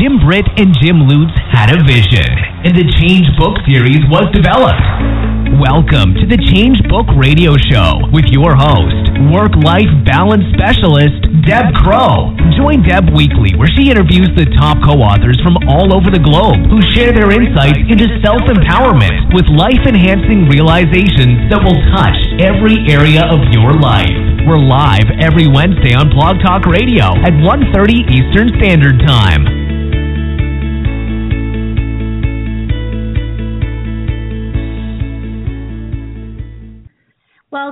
Jim Britt and Jim Lutz had a vision, and the Change Book series was developed. Welcome to the Change Book Radio Show with your host, work life balance specialist, Deb Crow. Join Deb weekly where she interviews the top co authors from all over the globe who share their insights into self empowerment with life enhancing realizations that will touch every area of your life. We're live every Wednesday on Blog Talk Radio at 1.30 Eastern Standard Time.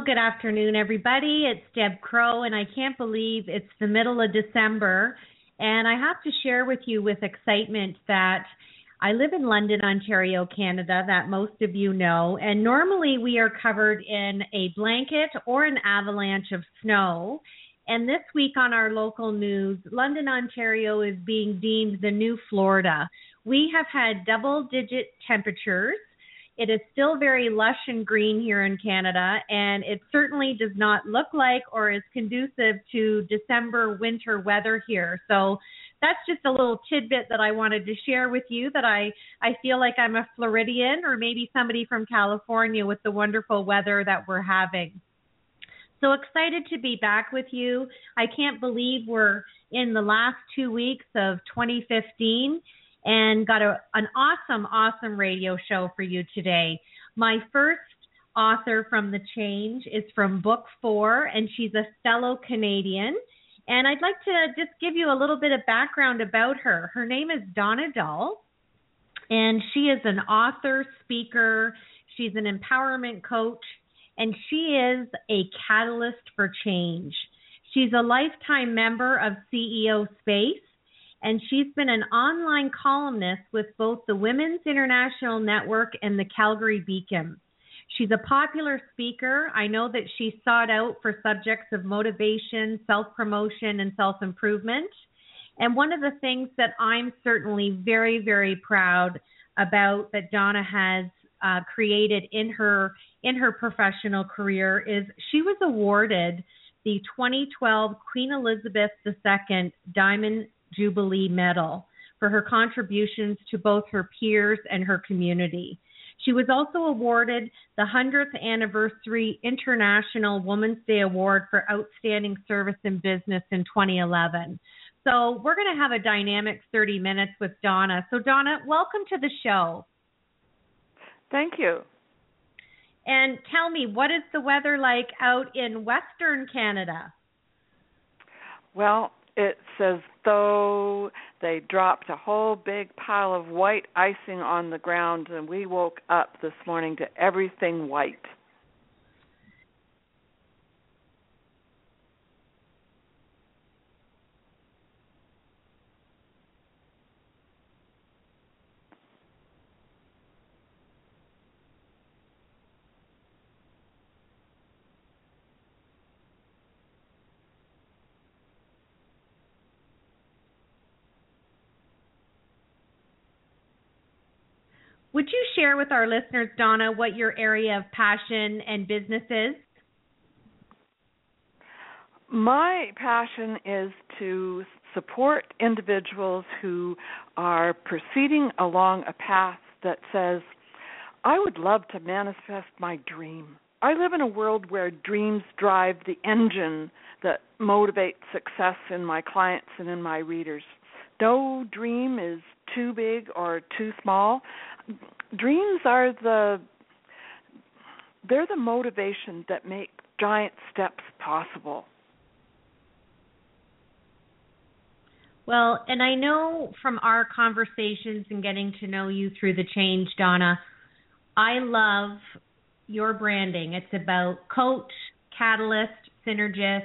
Good afternoon, everybody. It's Deb Crow, and I can't believe it's the middle of December. And I have to share with you with excitement that I live in London, Ontario, Canada, that most of you know, and normally we are covered in a blanket or an avalanche of snow. And this week on our local news, London, Ontario is being deemed the new Florida. We have had double digit temperatures. It is still very lush and green here in Canada, and it certainly does not look like or is conducive to December winter weather here. So that's just a little tidbit that I wanted to share with you that I I feel like I'm a Floridian or maybe somebody from California with the wonderful weather that we're having. So excited to be back with you. I can't believe we're in the last 2 weeks of 2015 and got a, an awesome awesome radio show for you today. My first author from The Change is from Book 4 and she's a fellow Canadian and I'd like to just give you a little bit of background about her. Her name is Donna Dahl, and she is an author, speaker, she's an empowerment coach, and she is a catalyst for change. She's a lifetime member of CEO Space, and she's been an online columnist with both the Women's International Network and the Calgary Beacon. She's a popular speaker. I know that she's sought out for subjects of motivation, self promotion, and self improvement. And one of the things that I'm certainly very, very proud about that Donna has uh, created in her in her professional career is she was awarded the 2012 Queen Elizabeth II Diamond Jubilee Medal for her contributions to both her peers and her community. She was also awarded the 100th Anniversary International Women's Day Award for Outstanding Service in Business in 2011. So, we're going to have a dynamic 30 minutes with Donna. So, Donna, welcome to the show. Thank you. And tell me, what is the weather like out in Western Canada? Well, it as though they dropped a whole big pile of white icing on the ground, and we woke up this morning to everything white. Would you share with our listeners, Donna, what your area of passion and business is? My passion is to support individuals who are proceeding along a path that says, I would love to manifest my dream. I live in a world where dreams drive the engine that motivates success in my clients and in my readers. No dream is too big or too small dreams are the they're the motivation that make giant steps possible. Well, and I know from our conversations and getting to know you through the change, Donna, I love your branding. It's about coach, catalyst, synergist,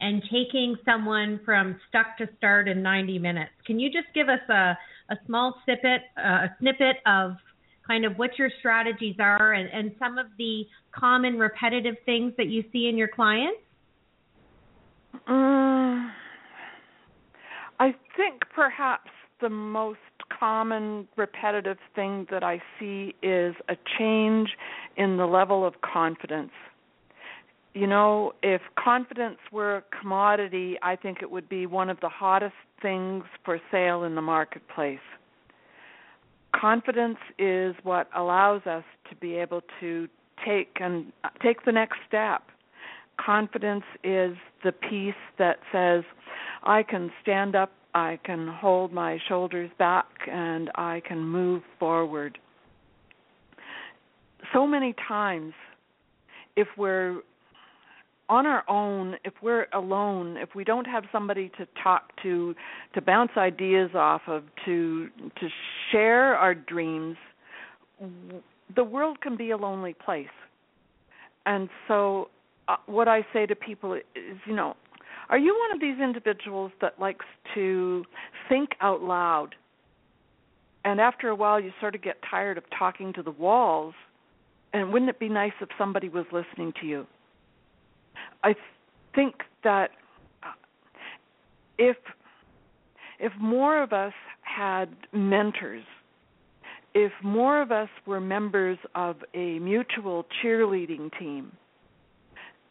and taking someone from stuck to start in 90 minutes. Can you just give us a, a small snippet, uh, a snippet of kind of what your strategies are and, and some of the common repetitive things that you see in your clients? Um, I think perhaps the most common repetitive thing that I see is a change in the level of confidence. You know, if confidence were a commodity, I think it would be one of the hottest things for sale in the marketplace. Confidence is what allows us to be able to take and uh, take the next step. Confidence is the piece that says I can stand up, I can hold my shoulders back and I can move forward. So many times if we're on our own, if we're alone, if we don't have somebody to talk to, to bounce ideas off of, to to share our dreams, the world can be a lonely place. And so, uh, what I say to people is, you know, are you one of these individuals that likes to think out loud? And after a while, you sort of get tired of talking to the walls. And wouldn't it be nice if somebody was listening to you? I think that uh, if if more of us had mentors, if more of us were members of a mutual cheerleading team,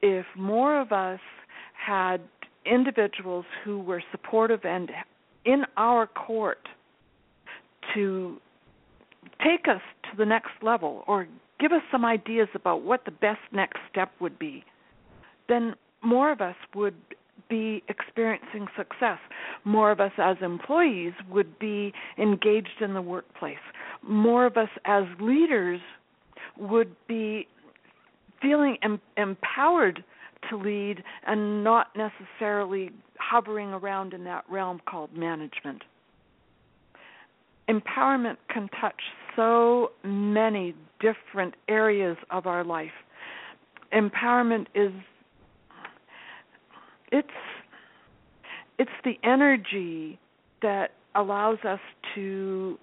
if more of us had individuals who were supportive and in our court to take us to the next level or give us some ideas about what the best next step would be, then more of us would be experiencing success. More of us as employees would be engaged in the workplace. More of us as leaders would be feeling em- empowered to lead and not necessarily hovering around in that realm called management. Empowerment can touch so many different areas of our life. Empowerment is it's it's the energy that allows us to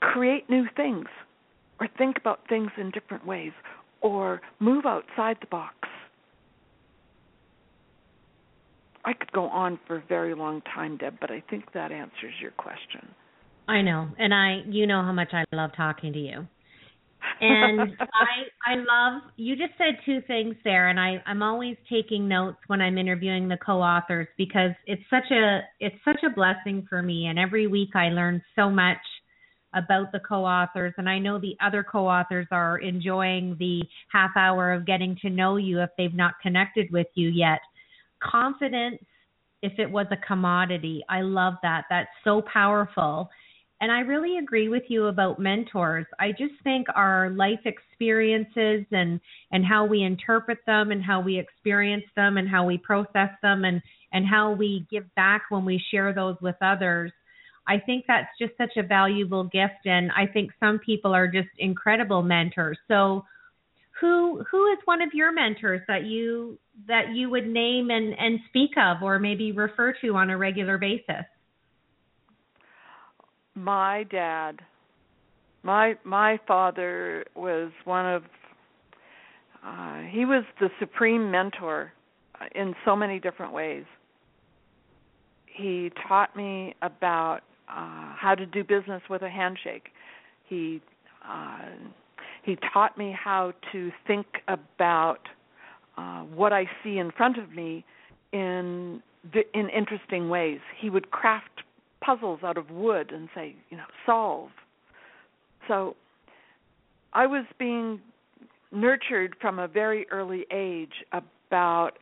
create new things or think about things in different ways or move outside the box I could go on for a very long time, Deb, but I think that answers your question. I know, and I you know how much I love talking to you. And I I love you just said two things there and I I'm always taking notes when I'm interviewing the co-authors because it's such a it's such a blessing for me and every week I learn so much about the co-authors and I know the other co-authors are enjoying the half hour of getting to know you if they've not connected with you yet confidence if it was a commodity. I love that. That's so powerful. And I really agree with you about mentors. I just think our life experiences and and how we interpret them and how we experience them and how we process them and and how we give back when we share those with others. I think that's just such a valuable gift and I think some people are just incredible mentors. So who who is one of your mentors that you that you would name and and speak of or maybe refer to on a regular basis my dad my my father was one of uh he was the supreme mentor in so many different ways he taught me about uh how to do business with a handshake he uh he taught me how to think about uh, what I see in front of me in in interesting ways. He would craft puzzles out of wood and say, you know, solve. So I was being nurtured from a very early age about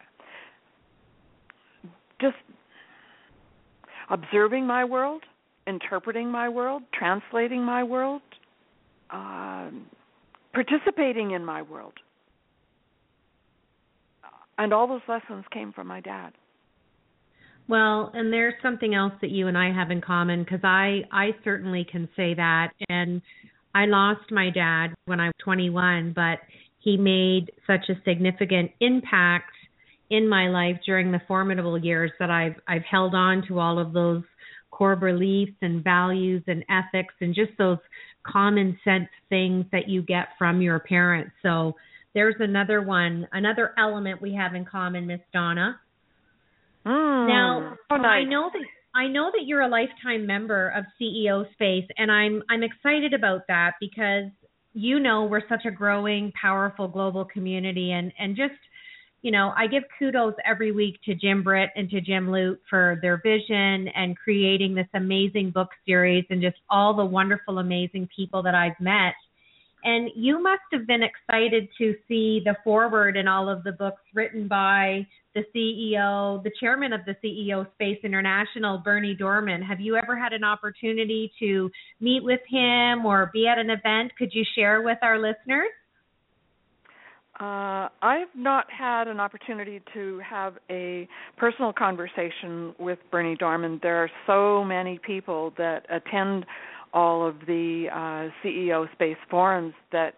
just observing my world, interpreting my world, translating my world, um, participating in my world. And all those lessons came from my dad. Well, and there's something else that you and I have in common because I I certainly can say that and I lost my dad when I was 21, but he made such a significant impact in my life during the formidable years that I've I've held on to all of those core beliefs and values and ethics and just those common sense things that you get from your parents. So there's another one, another element we have in common, Miss Donna. Mm, now, oh, nice. I know that I know that you're a lifetime member of CEO Space, and I'm I'm excited about that because you know we're such a growing, powerful global community, and and just you know, I give kudos every week to Jim Britt and to Jim Lutz for their vision and creating this amazing book series and just all the wonderful, amazing people that I've met. And you must have been excited to see the forward in all of the books written by the CEO, the chairman of the CEO Space International, Bernie Dohrmann. Have you ever had an opportunity to meet with him or be at an event? Could you share with our listeners? Uh, I've not had an opportunity to have a personal conversation with Bernie Dohrmann. There are so many people that attend all of the uh, CEO space forums that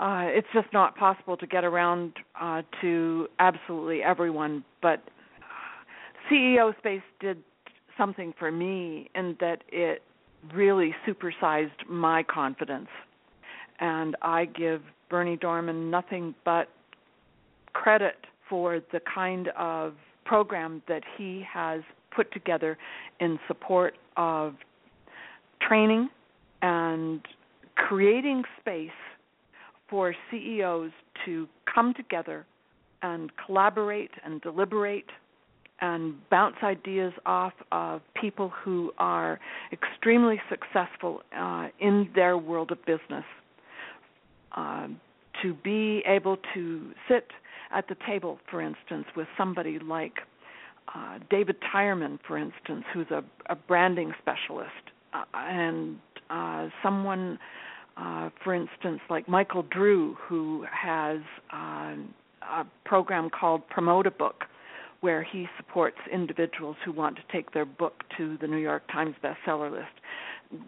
uh, it's just not possible to get around uh, to absolutely everyone. But CEO space did something for me in that it really supersized my confidence, and I give Bernie Dohrmann nothing but credit for the kind of program that he has put together in support of training and creating space for CEOs to come together and collaborate and deliberate and bounce ideas off of people who are extremely successful uh, in their world of business. Um, to be able to sit at the table, for instance, with somebody like uh, David Tyerman, for instance, who's a, a branding specialist, uh, and uh, someone, uh, for instance, like Michael Drew, who has uh, a program called Promote a Book, where he supports individuals who want to take their book to the New York Times bestseller list.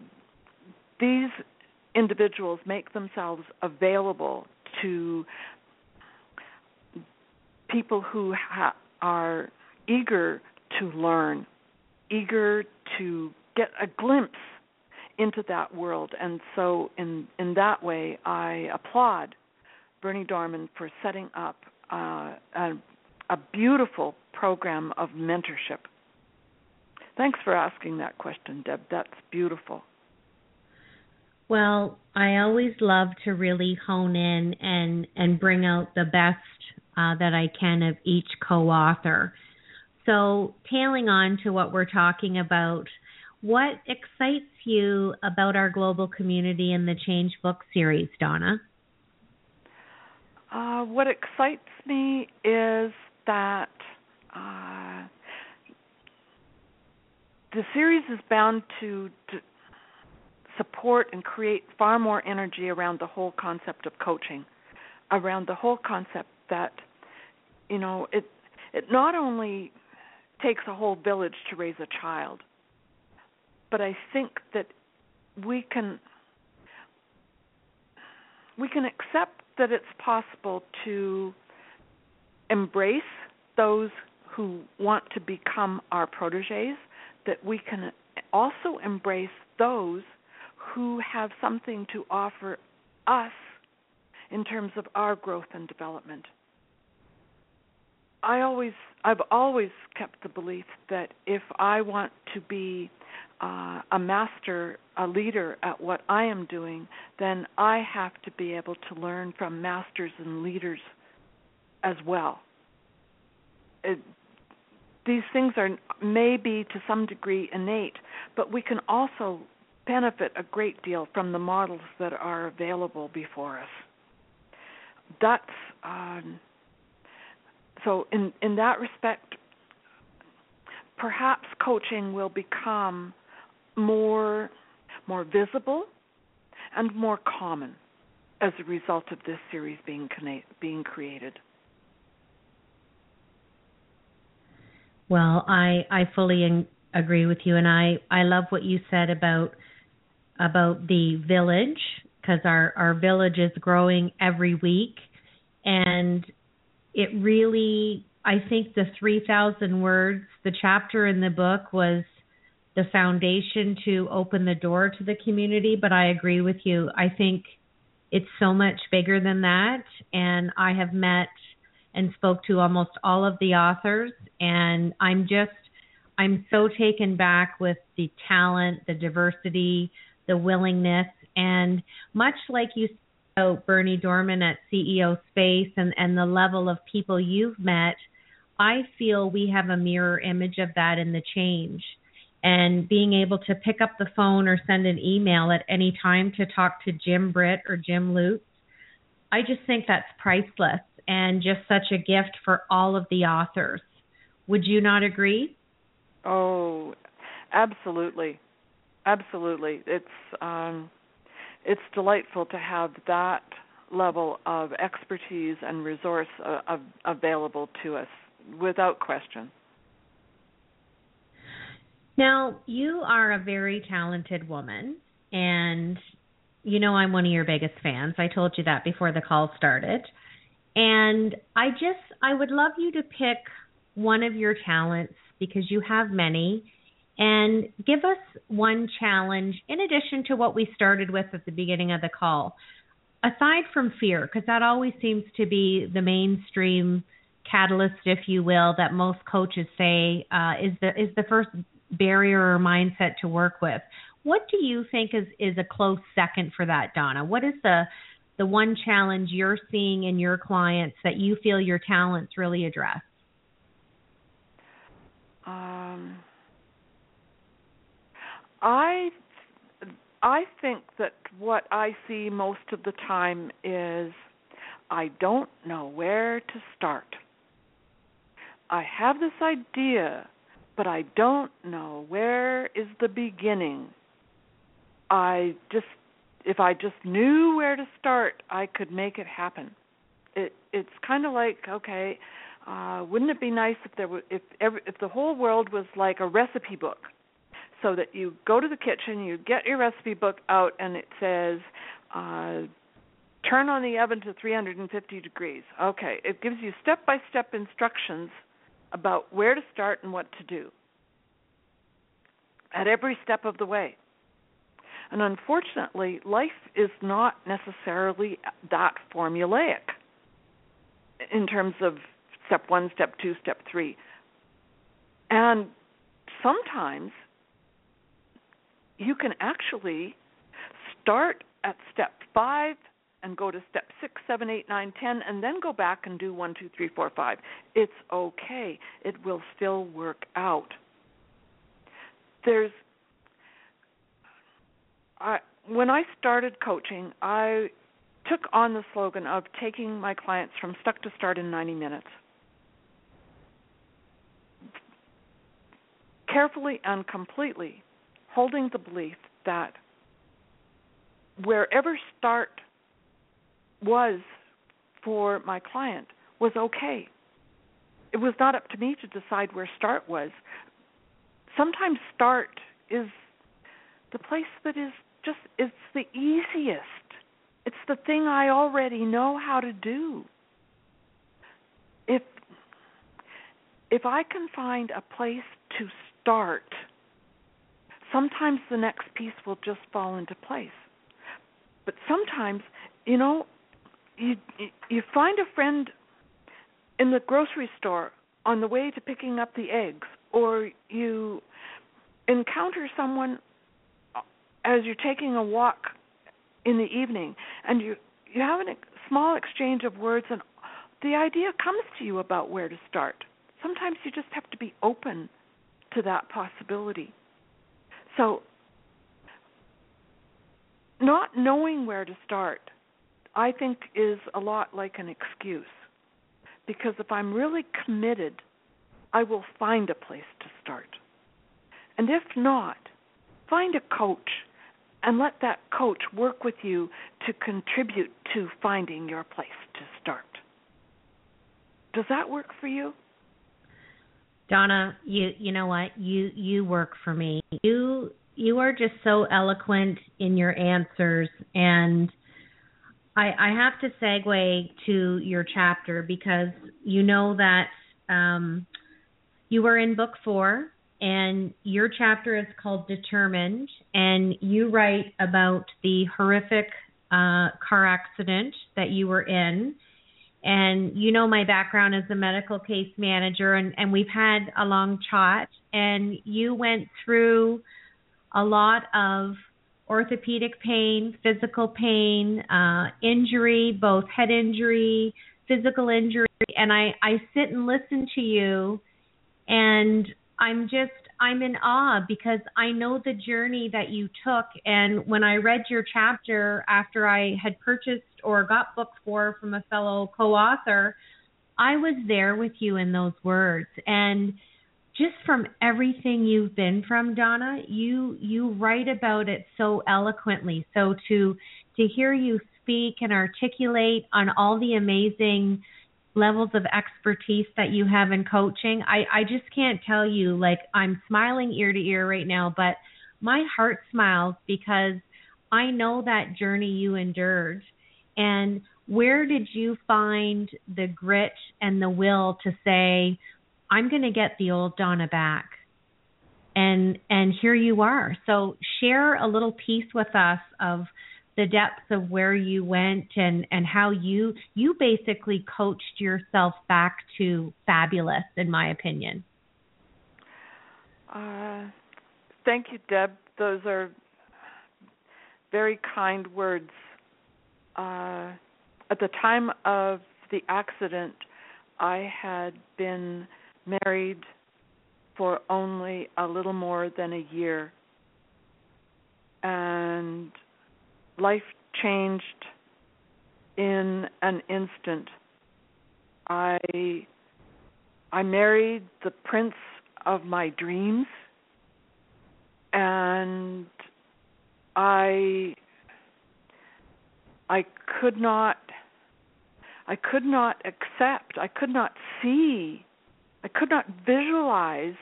These individuals make themselves available to people who ha- are eager to learn, eager to get a glimpse into that world. And so, in in that way, I applaud Bernie Dohrmann for setting up uh, a, a beautiful program of mentorship. Thanks for asking that question, Deb. That's beautiful. Well, I always love to really hone in and and bring out the best uh, that I can of each co-author. So, tailing on to what we're talking about, what excites you about our global community in the Change Book series, Donna? Uh, what excites me is that uh, the series is bound to, to support and create far more energy around the whole concept of coaching, around the whole concept that you know it it not only takes a whole village to raise a child, but I think that we can we can accept that it's possible to embrace those who want to become our proteges, that we can also embrace those who have something to offer us in terms of our growth and development. I always I've always kept the belief that if I want to be uh, a master, a leader at what I am doing, then I have to be able to learn from masters and leaders as well. It, these things are maybe to some degree innate, but we can also benefit a great deal from the models that are available before us. That's um, so. In in that respect, perhaps coaching will become more more visible and more common as a result of this series being being created. Well, I I fully in, agree with you, and I I love what you said about about the village because our our village is growing every week and it really I think the 3000 words the chapter in the book was the foundation to open the door to the community but I agree with you I think it's so much bigger than that and I have met and spoke to almost all of the authors and I'm just I'm so taken back with the talent, the diversity, the willingness and much like you about Bernie Dohrmann at CEO Space and, and the level of people you've met, I feel we have a mirror image of that in the change. And being able to pick up the phone or send an email at any time to talk to Jim Britt or Jim Lutz, I just think that's priceless and just such a gift for all of the authors. Would you not agree? Oh, absolutely, absolutely. It's um, it's delightful to have that level of expertise and resource uh, available to us, without question. Now, you are a very talented woman, and you know I'm one of your biggest fans. I told you that before the call started. And I just I would love you to pick one of your talents because you have many and give us one challenge in addition to what we started with at the beginning of the call. Aside from fear, because that always seems to be the mainstream catalyst, if you will, that most coaches say uh, is the is the first barrier or mindset to work with. What do you think is is a close second for that, Donna? What is the the one challenge you're seeing in your clients that you feel your talents really address? Um, I I think that what I see most of the time is I don't know where to start. I have this idea, but I don't know where is the beginning. I just if I just knew where to start, I could make it happen. It it's kind of like okay, uh, wouldn't it be nice if there were if every, if the whole world was like a recipe book, so that you go to the kitchen, you get your recipe book out, and it says. Uh, turn on the oven to 350 degrees. Okay, it gives you step by step instructions about where to start and what to do at every step of the way. And unfortunately, life is not necessarily that formulaic in terms of step one, step two, step three. And sometimes you can actually start at step five and go to step six, seven, eight, nine, ten, and then go back and do one, two, three, four, five. It's okay. It will still work out. There's I, when I started coaching, I took on the slogan of taking my clients from stuck to start in 90 minutes. Carefully and completely holding the belief that wherever start was for my client was okay. It was not up to me to decide where start was. Sometimes start is the place that is just it's the easiest. It's the thing I already know how to do. If if I can find a place to start, sometimes the next piece will just fall into place. But sometimes, you know, you you find a friend in the grocery store on the way to picking up the eggs or you encounter someone as you're taking a walk in the evening and you you have a small exchange of words and the idea comes to you about where to start. Sometimes you just have to be open to that possibility. So not knowing where to start i think is a lot like an excuse because if i'm really committed i will find a place to start and if not find a coach and let that coach work with you to contribute to finding your place to start. Does that work for you? Donna, you you know what? You you work for me. You you are just so eloquent in your answers and I I have to segue to your chapter because you know that um you were in book 4 and your chapter is called Determined, and you write about the horrific uh, car accident that you were in. And you know my background as a medical case manager, and, and we've had a long chat. And you went through a lot of orthopedic pain, physical pain, uh, injury, both head injury, physical injury, and I I sit and listen to you, and I'm just I'm in awe because I know the journey that you took. And when I read your chapter after I had purchased or got booked for from a fellow co-author, I was there with you in those words and just from everything you've been from Donna, you you write about it so eloquently. So to to hear you speak and articulate on all the amazing levels of expertise that you have in coaching, I I just can't tell you like I'm smiling ear to ear right now, but my heart smiles because I know that journey you endured and where did you find the grit and the will to say I'm going to get the old Donna back. And and here you are. So share a little piece with us of the depths of where you went and and how you you basically coached yourself back to fabulous in my opinion. Uh, thank you, Deb. Those are very kind words. Uh, at the time of the accident, I had been married for only a little more than a year. And life changed in an instant. I I married the prince of my dreams and I I could not I could not accept, I could not see I could not visualize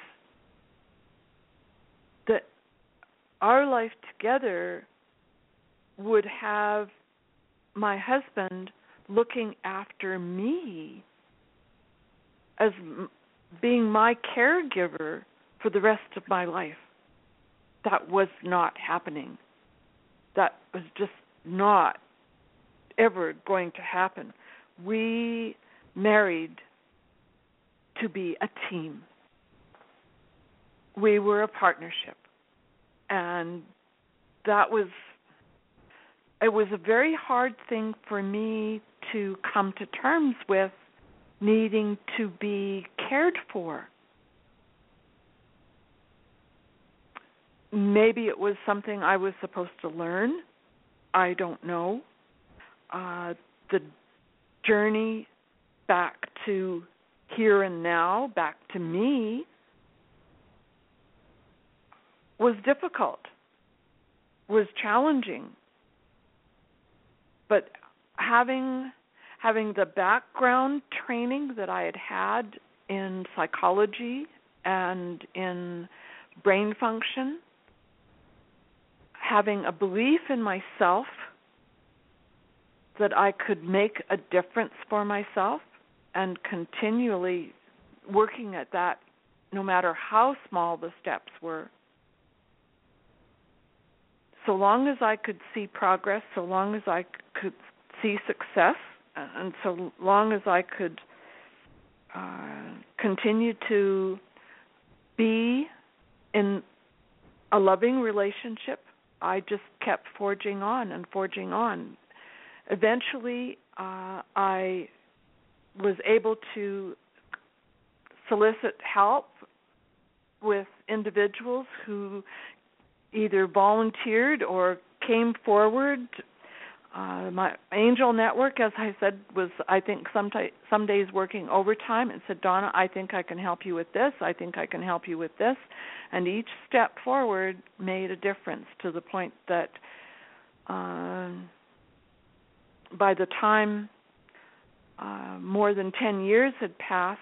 that our life together would have my husband looking after me as being my caregiver for the rest of my life. That was not happening. That was just not ever going to happen. We married to be a team. We were a partnership. And that was it was a very hard thing for me to come to terms with needing to be cared for. Maybe it was something I was supposed to learn. I don't know. Uh, the journey back to here and now back to me was difficult, was challenging. But having having the background training that I had had in psychology and in brain function, having a belief in myself that I could make a difference for myself, and continually working at that no matter how small the steps were. So long as i could see progress so long as i could see success and so long as i could uh, continue to be in a loving relationship i just kept forging on and forging on. Eventually uh, i was able to solicit help with individuals who either volunteered or came forward. Uh, my angel network, as I said, was I think some t- some days working overtime and said, Donna, I think I can help you with this. I think I can help you with this, and each step forward made a difference to the point that uh, by the time uh, more than 10 years had passed,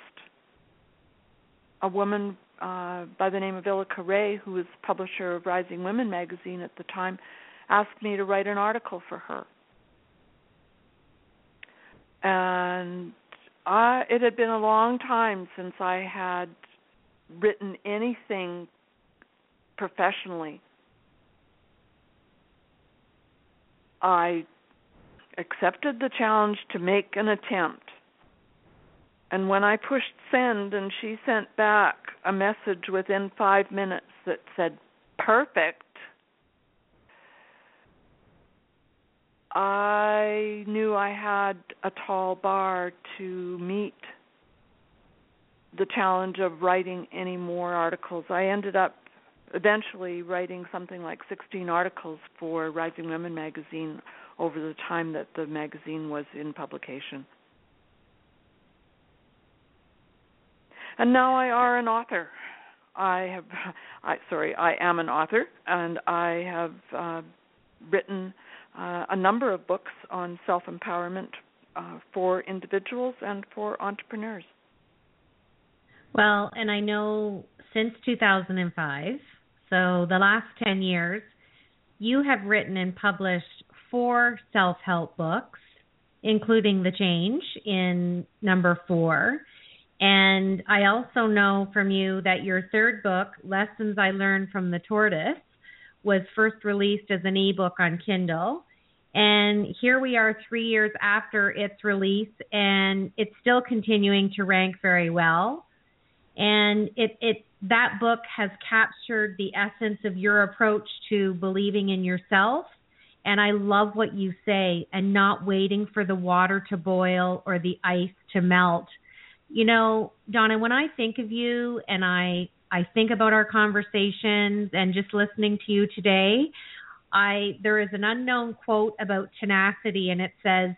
a woman uh, by the name of Ilika Ray, who was publisher of Rising Women magazine at the time, asked me to write an article for her. And I, it had been a long time since I had written anything professionally. I accepted the challenge to make an attempt. And when I pushed send and she sent back a message within five minutes that said, perfect, I knew I had a tall bar to meet the challenge of writing any more articles. I ended up eventually writing something like 16 articles for Rising Women magazine over the time that the magazine was in publication. And now I are an author. I have, I sorry, I am an author, and I have uh, written uh, a number of books on self empowerment uh, for individuals and for entrepreneurs. Well, and I know since 2005, so the last 10 years, you have written and published four self help books, including The Change in number four. And I also know from you that your third book, Lessons I Learned from the Tortoise, was first released as an ebook on Kindle. And here we are three years after its release, and it's still continuing to rank very well. And it, it that book has captured the essence of your approach to believing in yourself. And I love what you say, and not waiting for the water to boil or the ice to melt. You know, Donna, when I think of you and I I think about our conversations and just listening to you today, I there is an unknown quote about tenacity and it says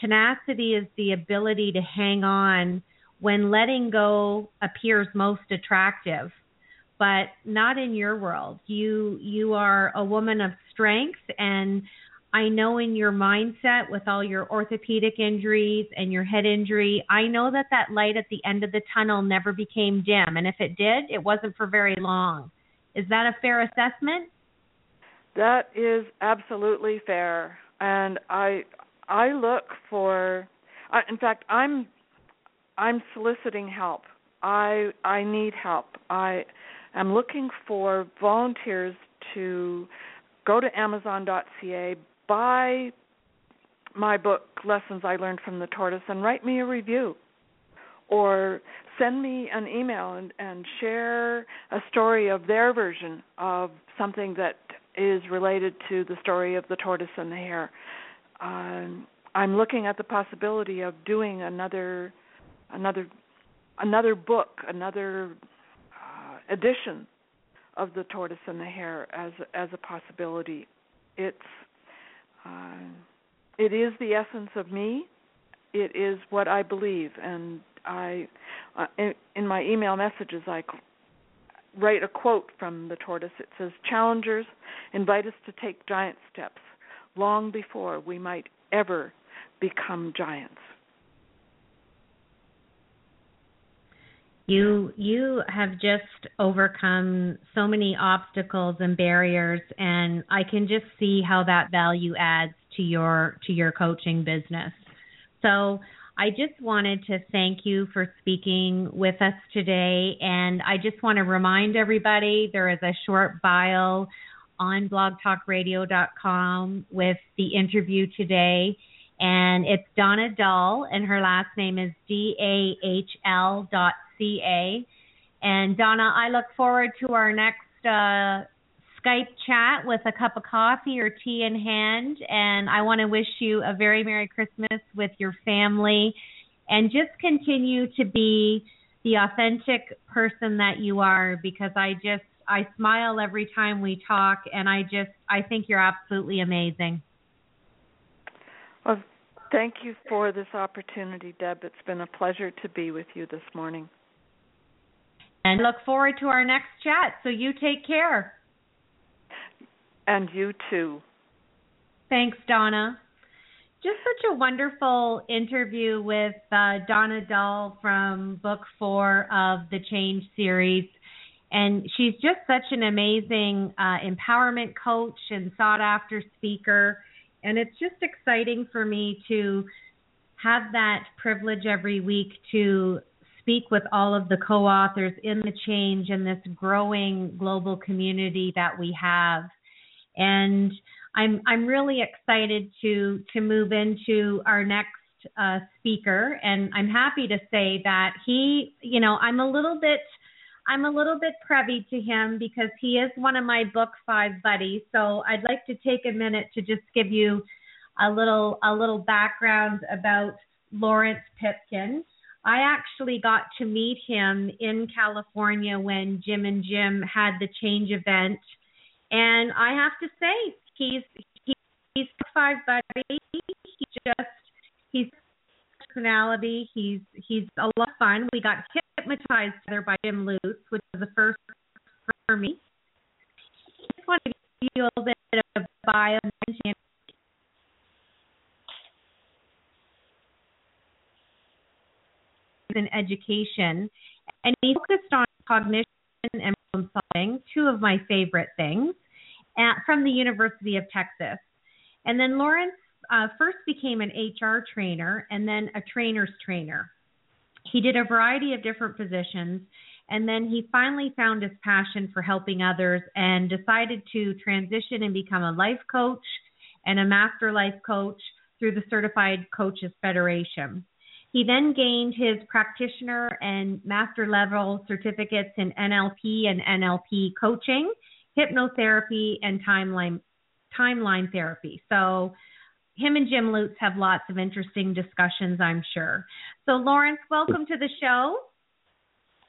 tenacity is the ability to hang on when letting go appears most attractive but not in your world you you are a woman of strength and I know in your mindset with all your orthopedic injuries and your head injury, I know that that light at the end of the tunnel never became dim. And if it did, it wasn't for very long. Is that a fair assessment? That is absolutely fair. And I I look for I, in fact I'm I'm soliciting help. I I need help. I am looking for volunteers to go to amazon.ca, buy my book Lessons I Learned from the Tortoise and write me a review or send me an email and, and share a story of their version of something that is related to the story of the tortoise and the hare. Um, I'm looking at the possibility of doing another another another book, another edition of the tortoise and the hare as as a possibility. It's uh, it is the essence of me. It is what I believe, and I uh, in, in my email messages I write a quote from the tortoise. It says, "Challengers invite us to take giant steps long before we might ever become giants." You you have just overcome so many obstacles and barriers and i can just see how that value adds to your to your coaching business. So i just wanted to thank you for speaking with us today and i just want to remind everybody there is a short bio on blogtalkradio.com with the interview today and it's Donna Dahl, and her last name is D A H L dot ca. And Donna, I look forward to our next uh, Skype chat with a cup of coffee or tea in hand. And I want to wish you a very Merry Christmas with your family and just continue to be the authentic person that you are because I just I smile every time we talk and I just I think you're absolutely amazing. Well, thank you for this opportunity, Deb. It's been a pleasure to be with you this morning and look forward to our next chat. So you take care. And you too. Thanks, Donna. Just such a wonderful interview with uh, Donna Dahl from book four of the Change series. And she's just such an amazing uh, empowerment coach and sought after speaker. And it's just exciting for me to have that privilege every week to speak with all of the co-authors in the change in this growing global community that we have. And I'm I'm really excited to to move into our next uh, speaker, and I'm happy to say that he, you know, I'm a little bit I'm a little bit privy to him because he is one of my book five buddies. So I'd like to take a minute to just give you a little a little background about Larunce Pipkin. I actually got to meet him in California when Jim and Jim had the change event, and I have to say he's he, he's five buddy. He just he's personality. He's he's a lot of fun. We got hypnotized together by Jim Lutz, which was the first for me. I just want to give you a little bit of bio in education, and he focused on cognition and problem solving, two of my favorite things, at, from the University of Texas. And then Larunce uh, first became an HR trainer and then a trainer's trainer. He did a variety of different positions, and then he finally found his passion for helping others and decided to transition and become a life coach and a master life coach through the Certified Coaches Federation. He then gained his practitioner and master level certificates in NLP and NLP coaching, hypnotherapy, and timeline timeline therapy. So him and Jim Lutz have lots of interesting discussions, I'm sure. So Larunce, welcome to the show.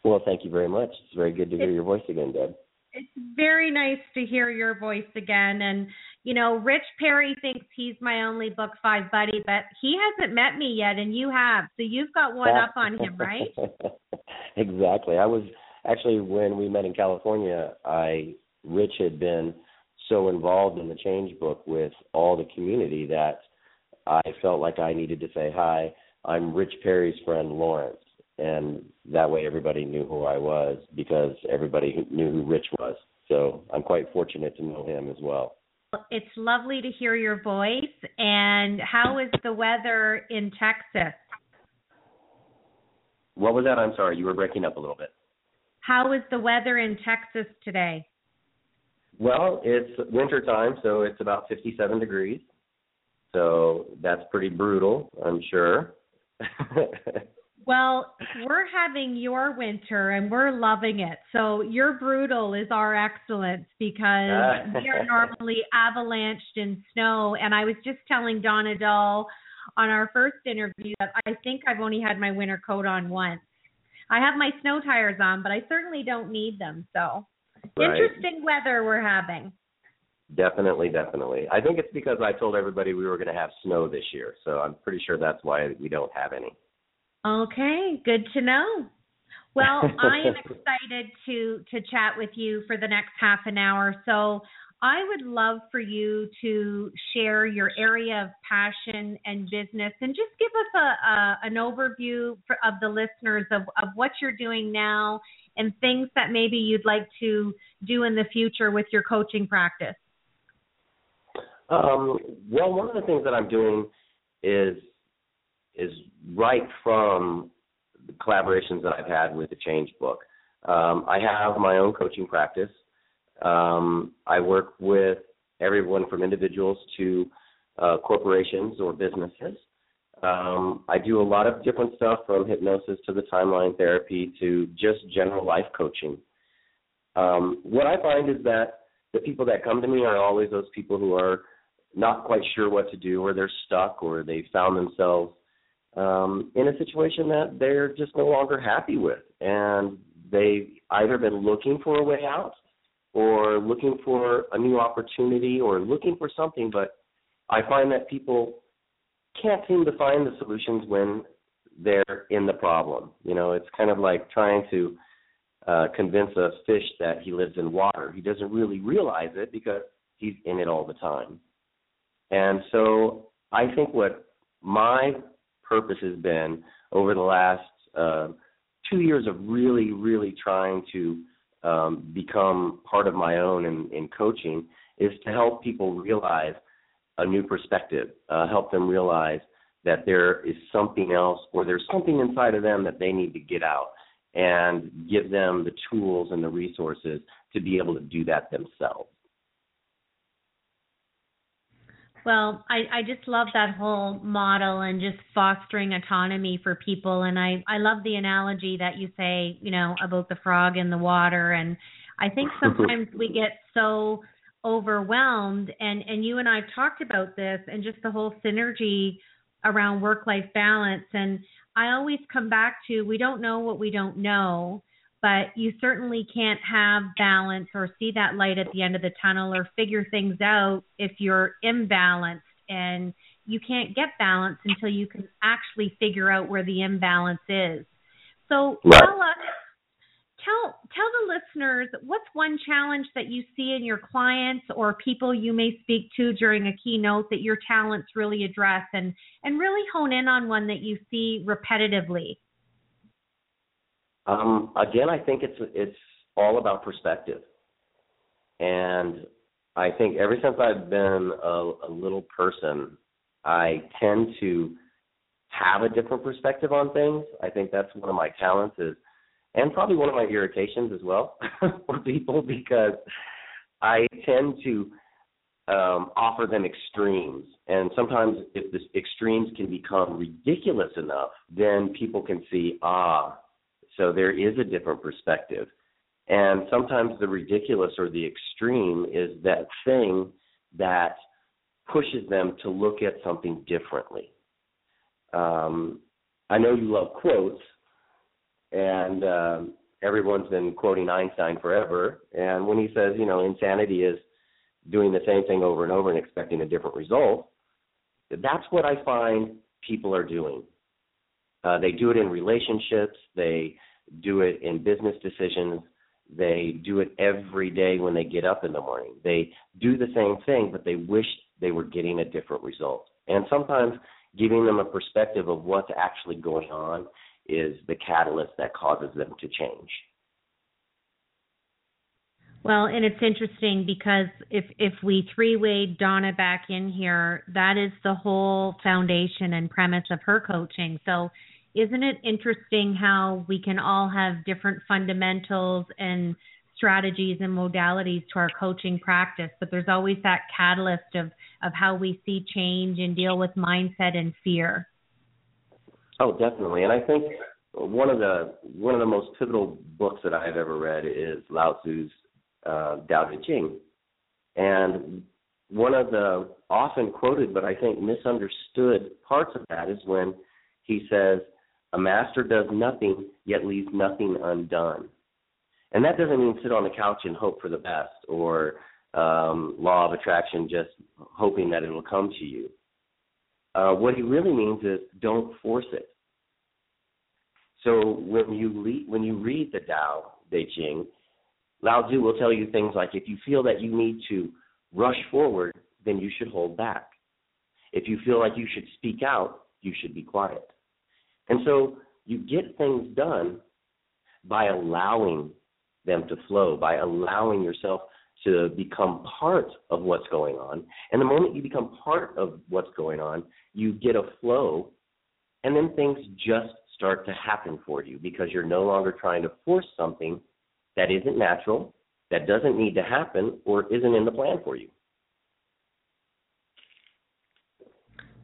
Well, thank you very much. It's very good to hear it's, your voice again, Deb. It's very nice to hear your voice again and you know, Rich Perry thinks he's my only book five buddy, but he hasn't met me yet, and you have. So you've got one up on him, right? exactly. I was actually when we met in California. I Rich had been so involved in the Change book with all the community that I felt like I needed to say hi. I'm Rich Perry's friend Larunce, and that way everybody knew who I was because everybody knew who Rich was. So I'm quite fortunate to know him as well. It's lovely to hear your voice. And how is the weather in Texas? What was that? I'm sorry, you were breaking up a little bit. How is the weather in Texas today? Well, it's winter time, so it's about 57 degrees. So that's pretty brutal, I'm sure. Well, we're having your winter and we're loving it. So your brutal is our excellence because we are normally avalanched in snow. And I was just telling Donna Dahl on our first interview that I think I've only had my winter coat on once. I have my snow tires on, but I certainly don't need them. So right. interesting weather we're having. Definitely, definitely. I think it's because I told everybody we were going to have snow this year. So I'm pretty sure that's why we don't have any. Okay, good to know. Well, I am excited to to chat with you for the next half an hour. So, I would love for you to share your area of passion and business and just give us a, a an overview for, of the listeners of, of what you're doing now and things that maybe you'd like to do in the future with your coaching practice. Um, well, one of the things that I'm doing is is right from the collaborations that I've had with the Change Book. Um, I have my own coaching practice. Um, I work with everyone from individuals to uh, corporations or businesses. Um, I do a lot of different stuff from hypnosis to the timeline therapy to just general life coaching. Um, what I find is that the people that come to me are always those people who are not quite sure what to do or they're stuck or they found themselves um, in a situation that they're just no longer happy with, and they've either been looking for a way out, or looking for a new opportunity, or looking for something. But I find that people can't seem to find the solutions when they're in the problem. You know, it's kind of like trying to uh, convince a fish that he lives in water. He doesn't really realize it because he's in it all the time. And so I think what my purpose has been over the last uh, two years of really, really trying to um, become part of my own in, in coaching is to help people realize a new perspective, uh, help them realize that there is something else or there's something inside of them that they need to get out and give them the tools and the resources to be able to do that themselves. Well, I, I just love that whole model and just fostering autonomy for people. And I, I love the analogy that you say, you know, about the frog in the water. And I think sometimes we get so overwhelmed and and you and I've talked about this and just the whole synergy around work life balance and I always come back to we don't know what we don't know but you certainly can't have balance or see that light at the end of the tunnel or figure things out if you're imbalanced and you can't get balance until you can actually figure out where the imbalance is. So right. tell us tell tell the listeners what's one challenge that you see in your clients or people you may speak to during a keynote that your talents really address and and really hone in on one that you see repetitively um, again i think it's it's all about perspective and i think ever since i've been a, a little person i tend to have a different perspective on things i think that's one of my talents is and probably one of my irritations as well for people because I tend to um, offer them extremes. And sometimes if the extremes can become ridiculous enough, then people can see, ah, so there is a different perspective. And sometimes the ridiculous or the extreme is that thing that pushes them to look at something differently. Um, I know you love quotes, and um, everyone's been quoting Einstein forever. And when he says, you know, insanity is doing the same thing over and over and expecting a different result, that's what I find people are doing. Uh, they do it in relationships. They do it in business decisions. They do it every day when they get up in the morning. They do the same thing, but they wish they were getting a different result. And sometimes giving them a perspective of what's actually going on is the catalyst that causes them to change. Well, and it's interesting because if if we three-way Donna back in here, that is the whole foundation and premise of her coaching. So, isn't it interesting how we can all have different fundamentals and strategies and modalities to our coaching practice, but there's always that catalyst of of how we see change and deal with mindset and fear. Oh, definitely. And I think one of the one of the most pivotal books that I've ever read is Lao Tzu's uh, Tao Te Ching, and one of the often quoted but I think misunderstood parts of that is when he says, "A master does nothing yet leaves nothing undone," and that doesn't mean sit on the couch and hope for the best or um, law of attraction, just hoping that it'll come to you. Uh, what he really means is don't force it. So when you le- when you read the Tao Te Ching, Lao Tzu will tell you things like if you feel that you need to rush forward, then you should hold back. If you feel like you should speak out, you should be quiet. And so you get things done by allowing them to flow, by allowing yourself to become part of what's going on. And the moment you become part of what's going on, you get a flow, and then things just start to happen for you because you're no longer trying to force something that isn't natural, that doesn't need to happen, or isn't in the plan for you.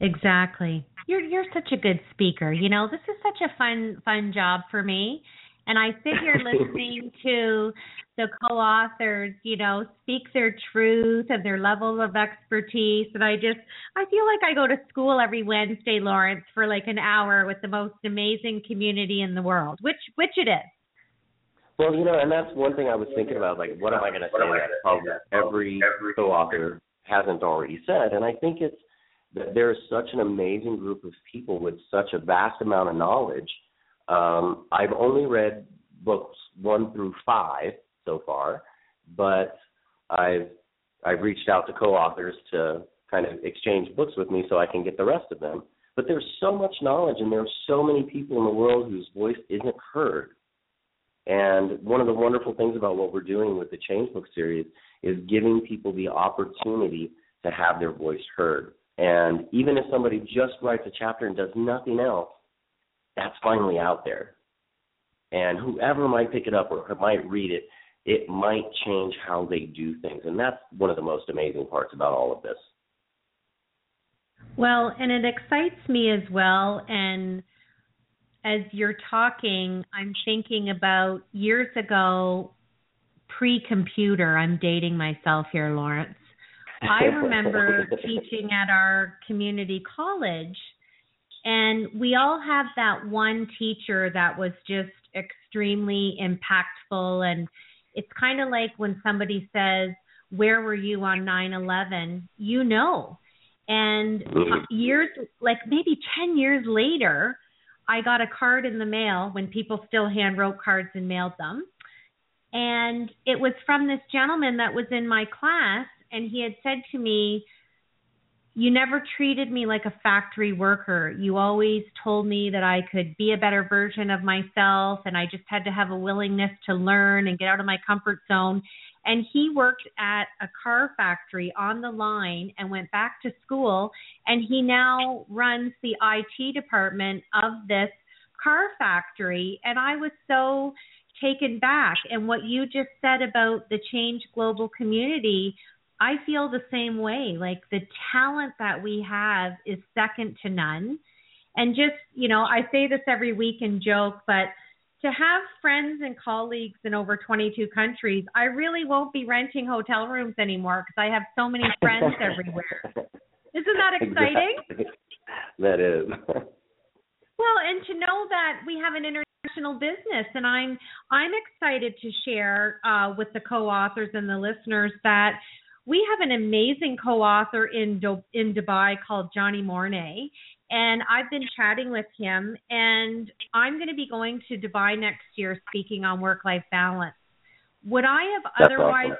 Exactly. You're you're such a good speaker. You know, this is such a fun fun job for me. And I sit here listening to the co-authors, you know, speak their truth and their level of expertise. And I just, I feel like I go to school every Wednesday, Larunce, for like an hour with the most amazing community in the world, which, which it is. Well, you know, and that's one thing I was thinking about. Like, what am I going to say that probably every co-author hasn't already said? And I think it's that there is such an amazing group of people with such a vast amount of knowledge. Um, I've only read books one through five, so far, but I've I've reached out to co-authors to kind of exchange books with me so I can get the rest of them. But there's so much knowledge and there are so many people in the world whose voice isn't heard. And one of the wonderful things about what we're doing with the Change Book series is giving people the opportunity to have their voice heard. And even if somebody just writes a chapter and does nothing else, that's finally out there. And whoever might pick it up or might read it it might change how they do things. And that's one of the most amazing parts about all of this. Well, and it excites me as well. And as you're talking, I'm thinking about years ago, pre-computer. I'm dating myself here, Larunce. I remember teaching at our community college, and we all have that one teacher that was just extremely impactful. And it's kind of like when somebody says, Where were you on 9 11? You know. And mm-hmm. years, like maybe 10 years later, I got a card in the mail when people still hand wrote cards and mailed them. And it was from this gentleman that was in my class and he had said to me, You never treated me like a factory worker. You always told me that I could be a better version of myself, and I just had to have a willingness to learn and get out of my comfort zone. And he worked at a car factory on the line and went back to school, and he now runs the IT department of this car factory. And I was so taken back. And what you just said about the Change Global community I feel the same way. Like the talent that we have is second to none. And just, you know, I say this every week and joke, but to have friends and colleagues in over 22 countries, I really won't be renting hotel rooms anymore because I have so many friends everywhere. Isn't that exciting? Exactly. That is. well, and to know that we have an international business, and I'm I'm excited to share uh, with the co-authors and the listeners that we have an amazing co-author in Do- in Dubai called Johnny Mornay, and I've been chatting with him. And I'm going to be going to Dubai next year, speaking on work-life balance. Would I have That's otherwise awesome.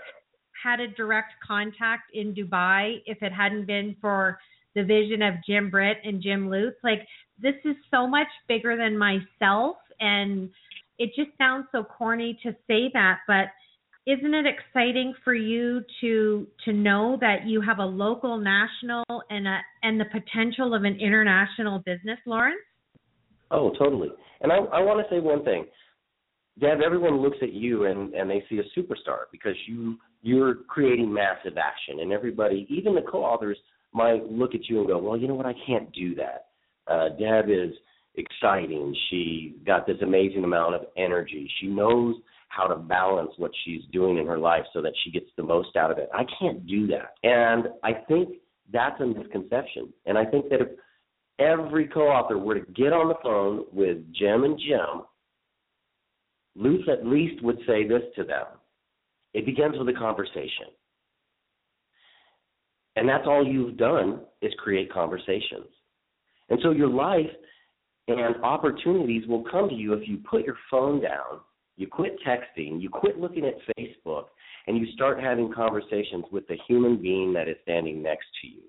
had a direct contact in Dubai if it hadn't been for the vision of Jim Britt and Jim Lutz? Like this is so much bigger than myself, and it just sounds so corny to say that, but isn't it exciting for you to to know that you have a local, national, and a and the potential of an international business, Larunce? Oh, totally. And I, I want to say one thing, Deb. Everyone looks at you and and they see a superstar because you you're creating massive action, and everybody, even the co-authors, might look at you and go, "Well, you know what? I can't do that." Uh, Deb is exciting. She got this amazing amount of energy. She knows how to balance what she's doing in her life so that she gets the most out of it. I can't do that. And I think that's a misconception. And I think that if every co author were to get on the phone with Jim and Jim, Lutz at least would say this to them. It begins with a conversation. And that's all you've done is create conversations. And so your life and opportunities will come to you if you put your phone down you quit texting, you quit looking at Facebook, and you start having conversations with the human being that is standing next to you.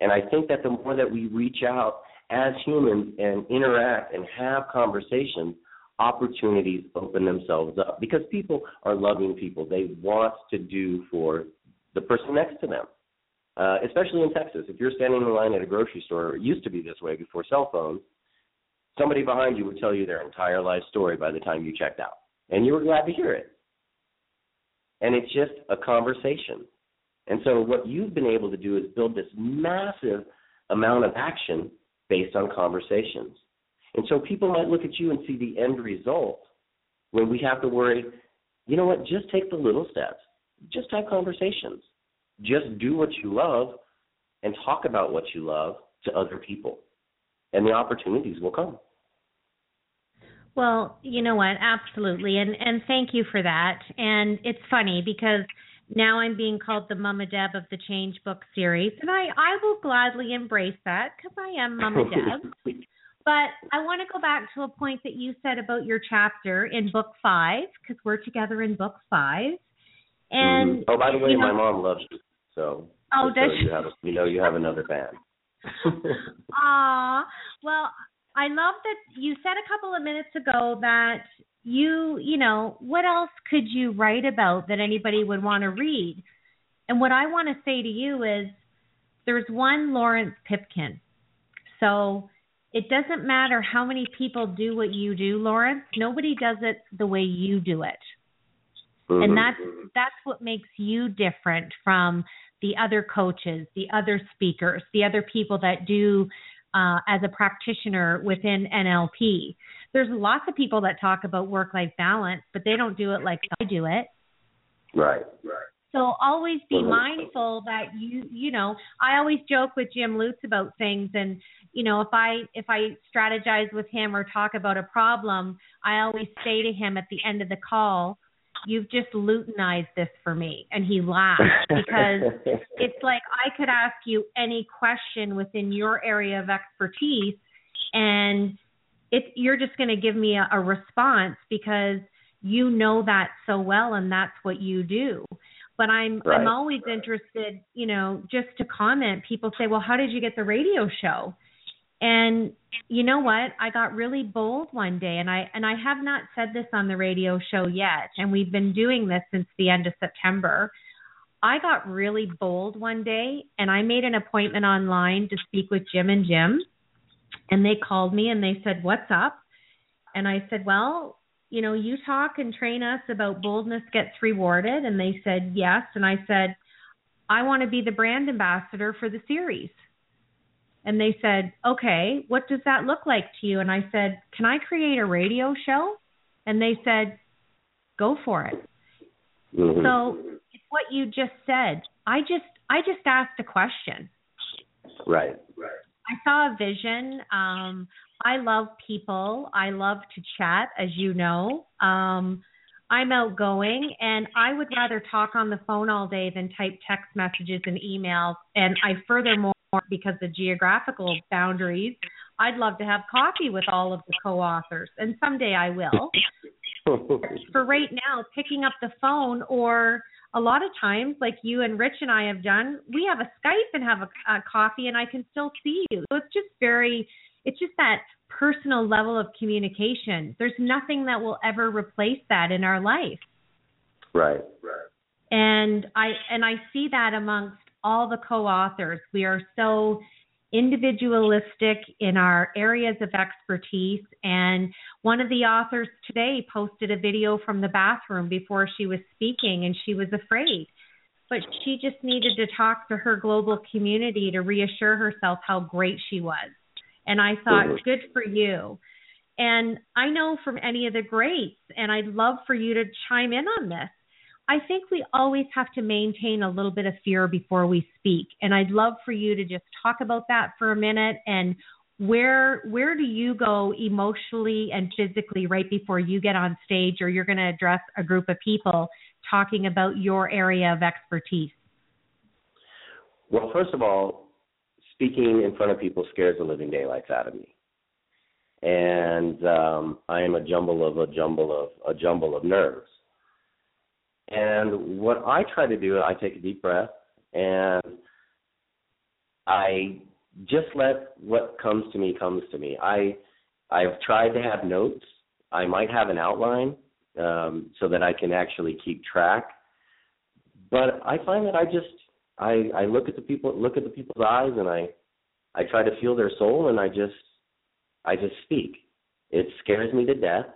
And I think that the more that we reach out as humans and interact and have conversations, opportunities open themselves up because people are loving people. They want to do for the person next to them. Uh, especially in Texas, if you're standing in line at a grocery store, it used to be this way before cell phones somebody behind you would tell you their entire life story by the time you checked out. And you were glad to hear it. And it's just a conversation. And so what you've been able to do is build this massive amount of action based on conversations. And so people might look at you and see the end result when we have to worry, you know what, just take the little steps. Just have conversations. Just do what you love and talk about what you love to other people. And the opportunities will come. Well, you know what? Absolutely. And and thank you for that. And it's funny because now I'm being called the Mama Deb of the Change Book series, and I I will gladly embrace that because I am Mama Deb. but I want to go back to a point that you said about your chapter in book five because we're together in book five. And mm-hmm. oh, by the way, you know, my mom loves you, so oh, does so you have a, you know you have another fan. Ah, well, I love that you said a couple of minutes ago that you, you know, what else could you write about that anybody would want to read? And what I want to say to you is there's one Larunce Pipkin. So it doesn't matter how many people do what you do, Larunce. Nobody does it the way you do it. Mm-hmm. And that's that's what makes you different from the other coaches, the other speakers, the other people that do uh, as a practitioner within NLP. There's lots of people that talk about work life balance, but they don't do it like I do it. Right. Right. So always be mindful that you you know I always joke with Jim Lutz about things and you know if I if I strategize with him or talk about a problem I always say to him at the end of the call you've just Lutonized this for me. And he laughed because it's like I could ask you any question within your area of expertise and it you're just going to give me a, a response because you know that so well and that's what you do. But i'm right. i'm always interested you know just to comment. People say well how did you get the radio show and you know what i got really bold one day and i and i have not said this on the radio show yet and we've been doing this since the end of september i got really bold one day and i made an appointment online to speak with jim and jim and they called me and they said what's up and i said well you know, you talk and train us about boldness gets rewarded. And they said, yes. And I said, I want to be the brand ambassador for the series. And they said, okay, what does that look like to you? And I said, can I create a radio show? And they said, go for it. Mm-hmm. So it's what you just said. I just, I just asked a question. Right. Right. I saw a vision. Um, I love people. I love to chat, as you know. Um, I'm outgoing, and I would rather talk on the phone all day than type text messages and emails. And I furthermore, because of geographical boundaries, I'd love to have coffee with all of the co-authors, and someday I will. For right now, picking up the phone or a lot of times, like you and Rich and I have done, we have a Skype and have a, a coffee, and I can still see you. So it's just very it's just that personal level of communication. There's nothing that will ever replace that in our life. Right, right. And I and I see that amongst all the co-authors. We are so individualistic in our areas of expertise and one of the authors today posted a video from the bathroom before she was speaking and she was afraid but she just needed to talk to her global community to reassure herself how great she was and I thought, mm-hmm. good for you. And I know from any of the greats, and I'd love for you to chime in on this. I think we always have to maintain a little bit of fear before we speak. And I'd love for you to just talk about that for a minute and where where do you go emotionally and physically right before you get on stage or you're going to address a group of people talking about your area of expertise? Well, first of all, speaking in front of people scares the living daylights out of me. And um, I am a jumble of a jumble of a jumble of nerves. And what I try to do, I take a deep breath and I just let what comes to me comes to me. I I've tried to have notes. I might have an outline um, so that I can actually keep track. But I find that I just I I look at the people look at the people's eyes and I I try to feel their soul and I just I just speak. It scares me to death,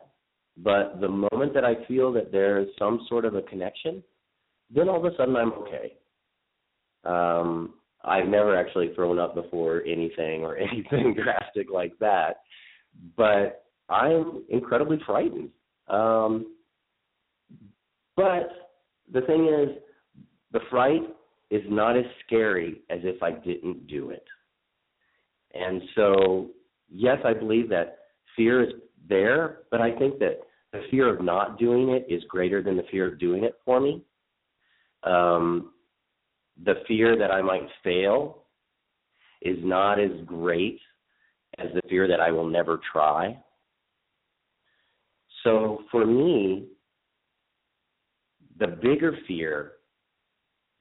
but the moment that I feel that there's some sort of a connection, then all of a sudden I'm okay. Um, I've never actually thrown up before anything or anything drastic like that, but I'm incredibly frightened. Um, but the thing is, the fright is not as scary as if I didn't do it. And so, yes, I believe that fear is there, but I think that the fear of not doing it is greater than the fear of doing it for me. Um, the fear that I might fail is not as great as the fear that I will never try. So for me, the bigger fear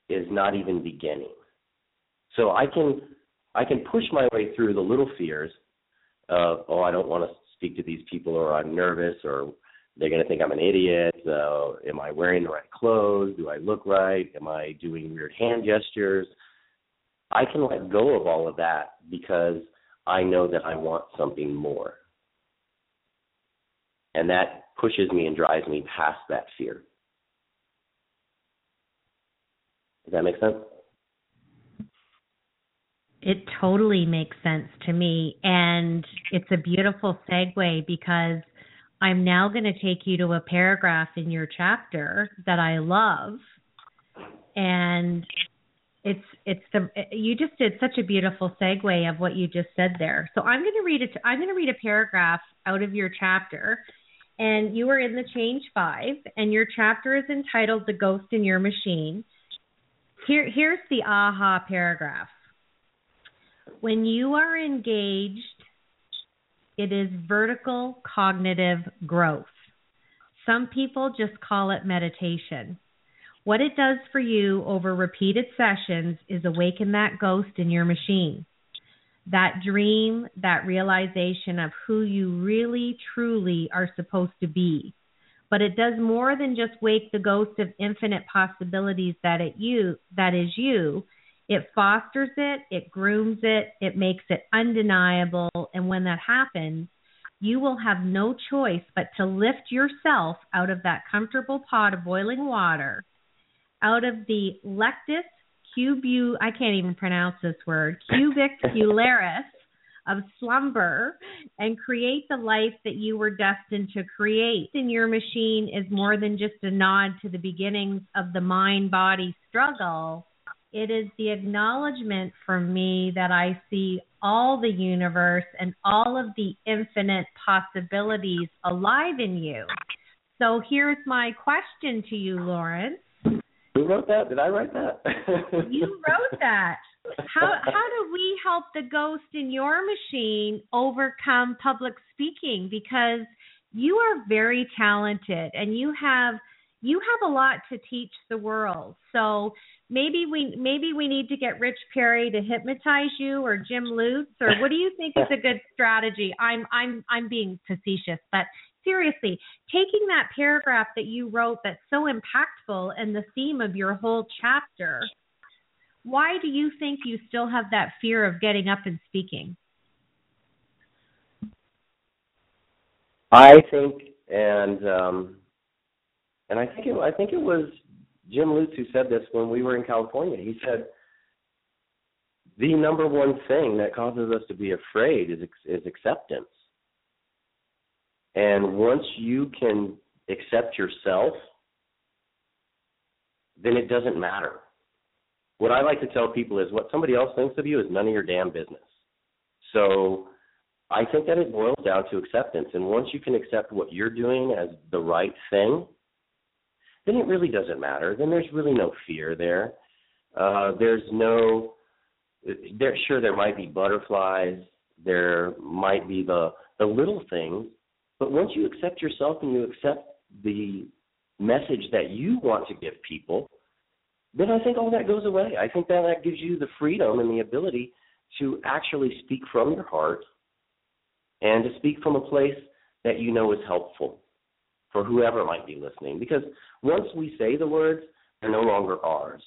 is not even beginning. So I can I can push my way through the little fears of oh I don't want to speak to these people or I'm nervous or they're going to think I'm an idiot. Uh, am I wearing the right clothes? Do I look right? Am I doing weird hand gestures? I can let go of all of that because I know that I want something more. And that pushes me and drives me past that fear. Does that make sense? It totally makes sense to me. And it's a beautiful segue because I'm now going to take you to a paragraph in your chapter that I love. And it's it's the you just did such a beautiful segue of what you just said there. So I'm going to read it. I'm going to read a paragraph out of your chapter, and you are in the Change Five, and your chapter is entitled "The Ghost in Your Machine." Here, here's the aha paragraph. When you are engaged, it is vertical cognitive growth. Some people just call it meditation. What it does for you over repeated sessions is awaken that ghost in your machine. That dream, that realization of who you really, truly are supposed to be. But it does more than just wake the ghost of infinite possibilities that it you that is you. It fosters it, it grooms it, it makes it undeniable, and when that happens, you will have no choice but to lift yourself out of that comfortable pot of boiling water out of the lectus cubu I can't even pronounce this word cubicularis of slumber and create the life that you were destined to create. And your machine is more than just a nod to the beginnings of the mind body struggle. It is the acknowledgement for me that I see all the universe and all of the infinite possibilities alive in you. So here's my question to you, Larunce. Who wrote that? Did I write that? you wrote that. How how do we help the ghost in your machine overcome public speaking? Because you are very talented and you have you have a lot to teach the world. So maybe we maybe we need to get Rich Perry to hypnotize you or Jim Lutz or what do you think is a good strategy? I'm I'm I'm being facetious, but seriously, taking that paragraph that you wrote that's so impactful and the theme of your whole chapter, why do you think you still have that fear of getting up and speaking? I think, and um, and I think it, I think it was Jim Lutz who said this when we were in California. He said the number one thing that causes us to be afraid is is acceptance. And once you can accept yourself, then it doesn't matter. What I like to tell people is what somebody else thinks of you is none of your damn business. So I think that it boils down to acceptance. And once you can accept what you're doing as the right thing, then it really doesn't matter. Then there's really no fear there. Uh, there's no, there, sure, there might be butterflies. There might be the, the little things, but once you accept yourself and you accept the message that you want to give people, then I think all that goes away. I think that that gives you the freedom and the ability to actually speak from your heart and to speak from a place that you know is helpful for whoever might be listening. Because once we say the words, they're no longer ours.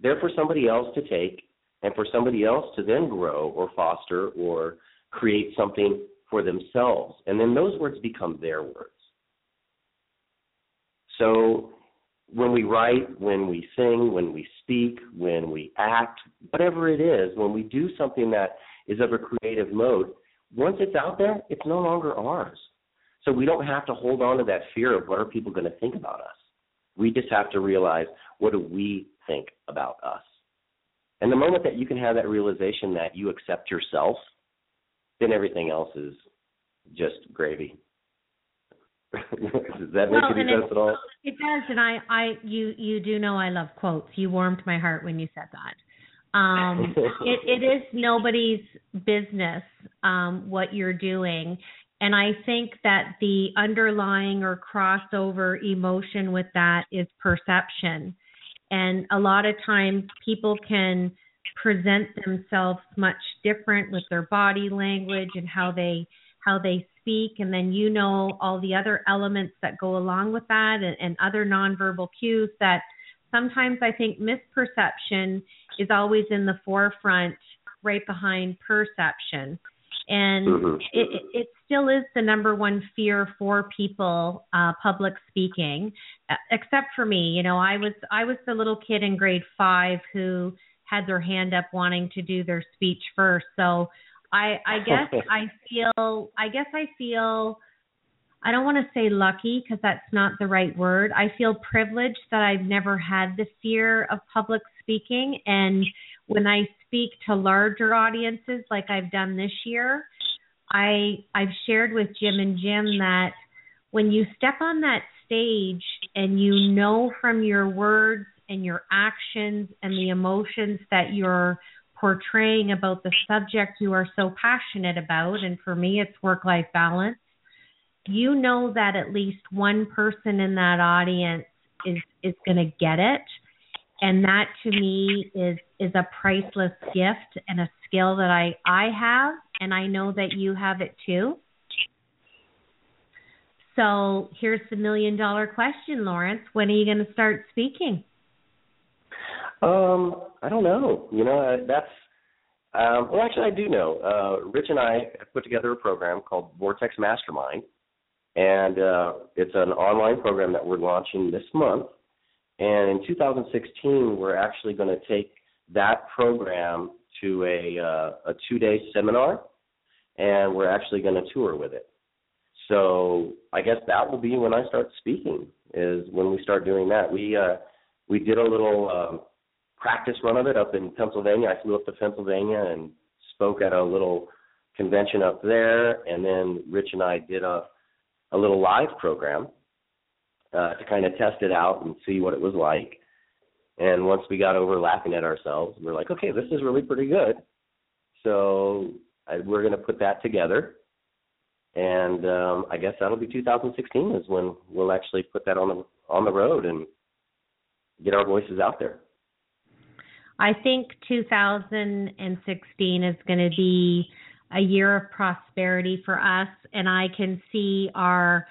They're for somebody else to take and for somebody else to then grow or foster or create something for themselves. And then those words become their words. So when we write, when we sing, when we speak, when we act, whatever it is, when we do something that is of a creative mode, once it's out there, it's no longer ours. So we don't have to hold on to that fear of what are people going to think about us. We just have to realize what do we think about us. And the moment that you can have that realization that you accept yourself then everything else is just gravy. does that well, make any sense it, at all? It does, and I, I, you, you do know I love quotes. You warmed my heart when you said that. Um, it, it is nobody's business um, what you're doing, and I think that the underlying or crossover emotion with that is perception. And a lot of times people can present themselves much different with their body language and how they how they speak and then you know all the other elements that go along with that and, and other nonverbal cues that sometimes I think misperception is always in the forefront right behind perception and mm-hmm. it, it still is the number one fear for people uh public speaking uh, except for me you know i was i was the little kid in grade 5 who had their hand up wanting to do their speech first. So I I guess I feel I guess I feel I don't want to say lucky because that's not the right word. I feel privileged that I've never had the fear of public speaking. And when I speak to larger audiences like I've done this year, I I've shared with Jim and Jim that when you step on that stage and you know from your words and your actions and the emotions that you're portraying about the subject you are so passionate about and for me it's work life balance you know that at least one person in that audience is is going to get it. And that to me is is a priceless gift and a skill that I I have and I know that you have it too. So, here's the million dollar question, Larunce. When are you going to start speaking? Um, I don't know. You know, that's um, well, actually, I do know. Uh, Rich and I have put together a program called Vortex Mastermind, and uh, it's an online program that we're launching this month. And in 2016, we're actually going to take that program to a uh, a two day seminar, and we're actually going to tour with it. So I guess that will be when I start speaking. Is when we start doing that. We uh, we did a little um, practice run of it up in Pennsylvania. I flew up to Pennsylvania and spoke at a little convention up there, and then Rich and I did a a little live program uh, to kind of test it out and see what it was like. And once we got over laughing at ourselves, we are like, okay, this is really pretty good. So I, we're going to put that together. And um, I guess that'll be 2016 is when we'll actually put that on the on the road and get our voices out there. I think 2016 is going to be a year of prosperity for us, and I can see our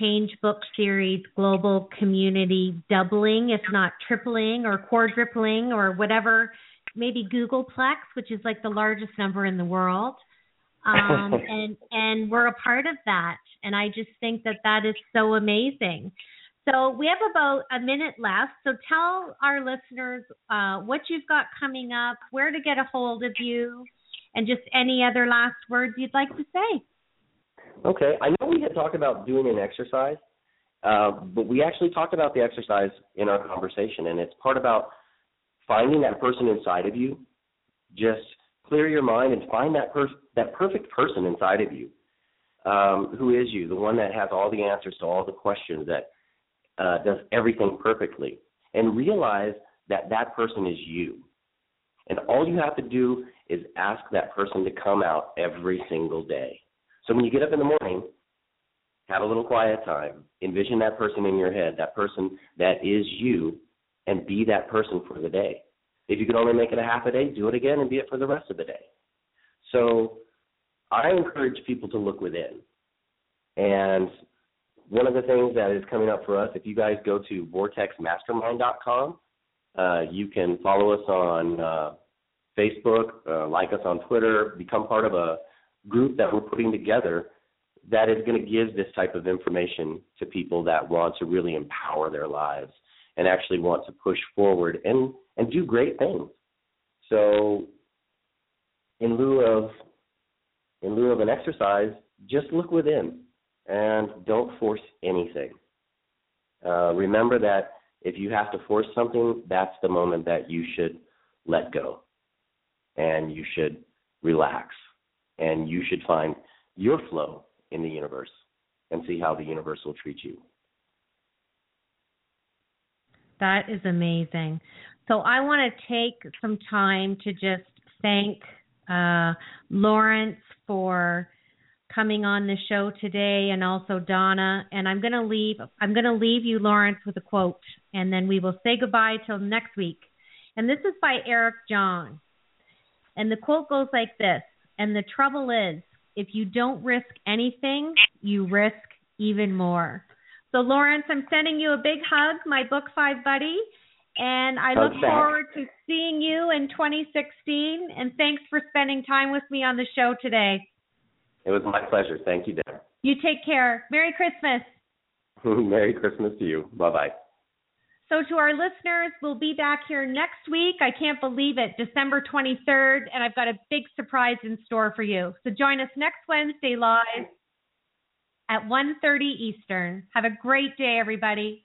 Change Book Series global community doubling, if not tripling or quadrupling or whatever, maybe googolplex, which is like the largest number in the world. Um, and and we're a part of that, and I just think that that is so amazing. So we have about a minute left. So tell our listeners uh, what you've got coming up, where to get a hold of you, and just any other last words you'd like to say. Okay. I know we had talked about doing an exercise, uh, but we actually talked about the exercise in our conversation, and it's part about finding that person inside of you. Just clear your mind and find that per- that perfect person inside of you. Um, who is you? The one that has all the answers to all the questions that uh, does everything perfectly, and realize that that person is you. And all you have to do is ask that person to come out every single day. So when you get up in the morning, have a little quiet time. Envision that person in your head, that person that is you, and be that person for the day. If you can only make it a half a day, do it again and be it for the rest of the day. So I encourage people to look within. And one of the things that is coming up for us, if you guys go to vortexmastermind.com, uh, you can follow us on uh, Facebook, uh, like us on Twitter, become part of a group that we're putting together that is going to give this type of information to people that want to really empower their lives and actually want to push forward and, and do great things. So in lieu of in lieu of an exercise, just look within and don't force anything. Uh, remember that if you have to force something, that's the moment that you should let go and you should relax and you should find your flow in the universe and see how the universe will treat you. That is amazing. So I want to take some time to just thank uh, Larunce for coming on the show today and also Donna and I'm going to leave I'm going to leave you Larunce with a quote and then we will say goodbye till next week. And this is by Erica Jong. And the quote goes like this, and the trouble is if you don't risk anything, you risk even more. So Larunce, I'm sending you a big hug, my book 5 buddy. And I look forward to seeing you in 2016. And thanks for spending time with me on the show today. It was my pleasure. Thank you, Deb. You take care. Merry Christmas. Merry Christmas to you. Bye bye. So, to our listeners, we'll be back here next week. I can't believe it, December 23rd, and I've got a big surprise in store for you. So, join us next Wednesday live. At 1.30 Eastern. Have a great day, everybody.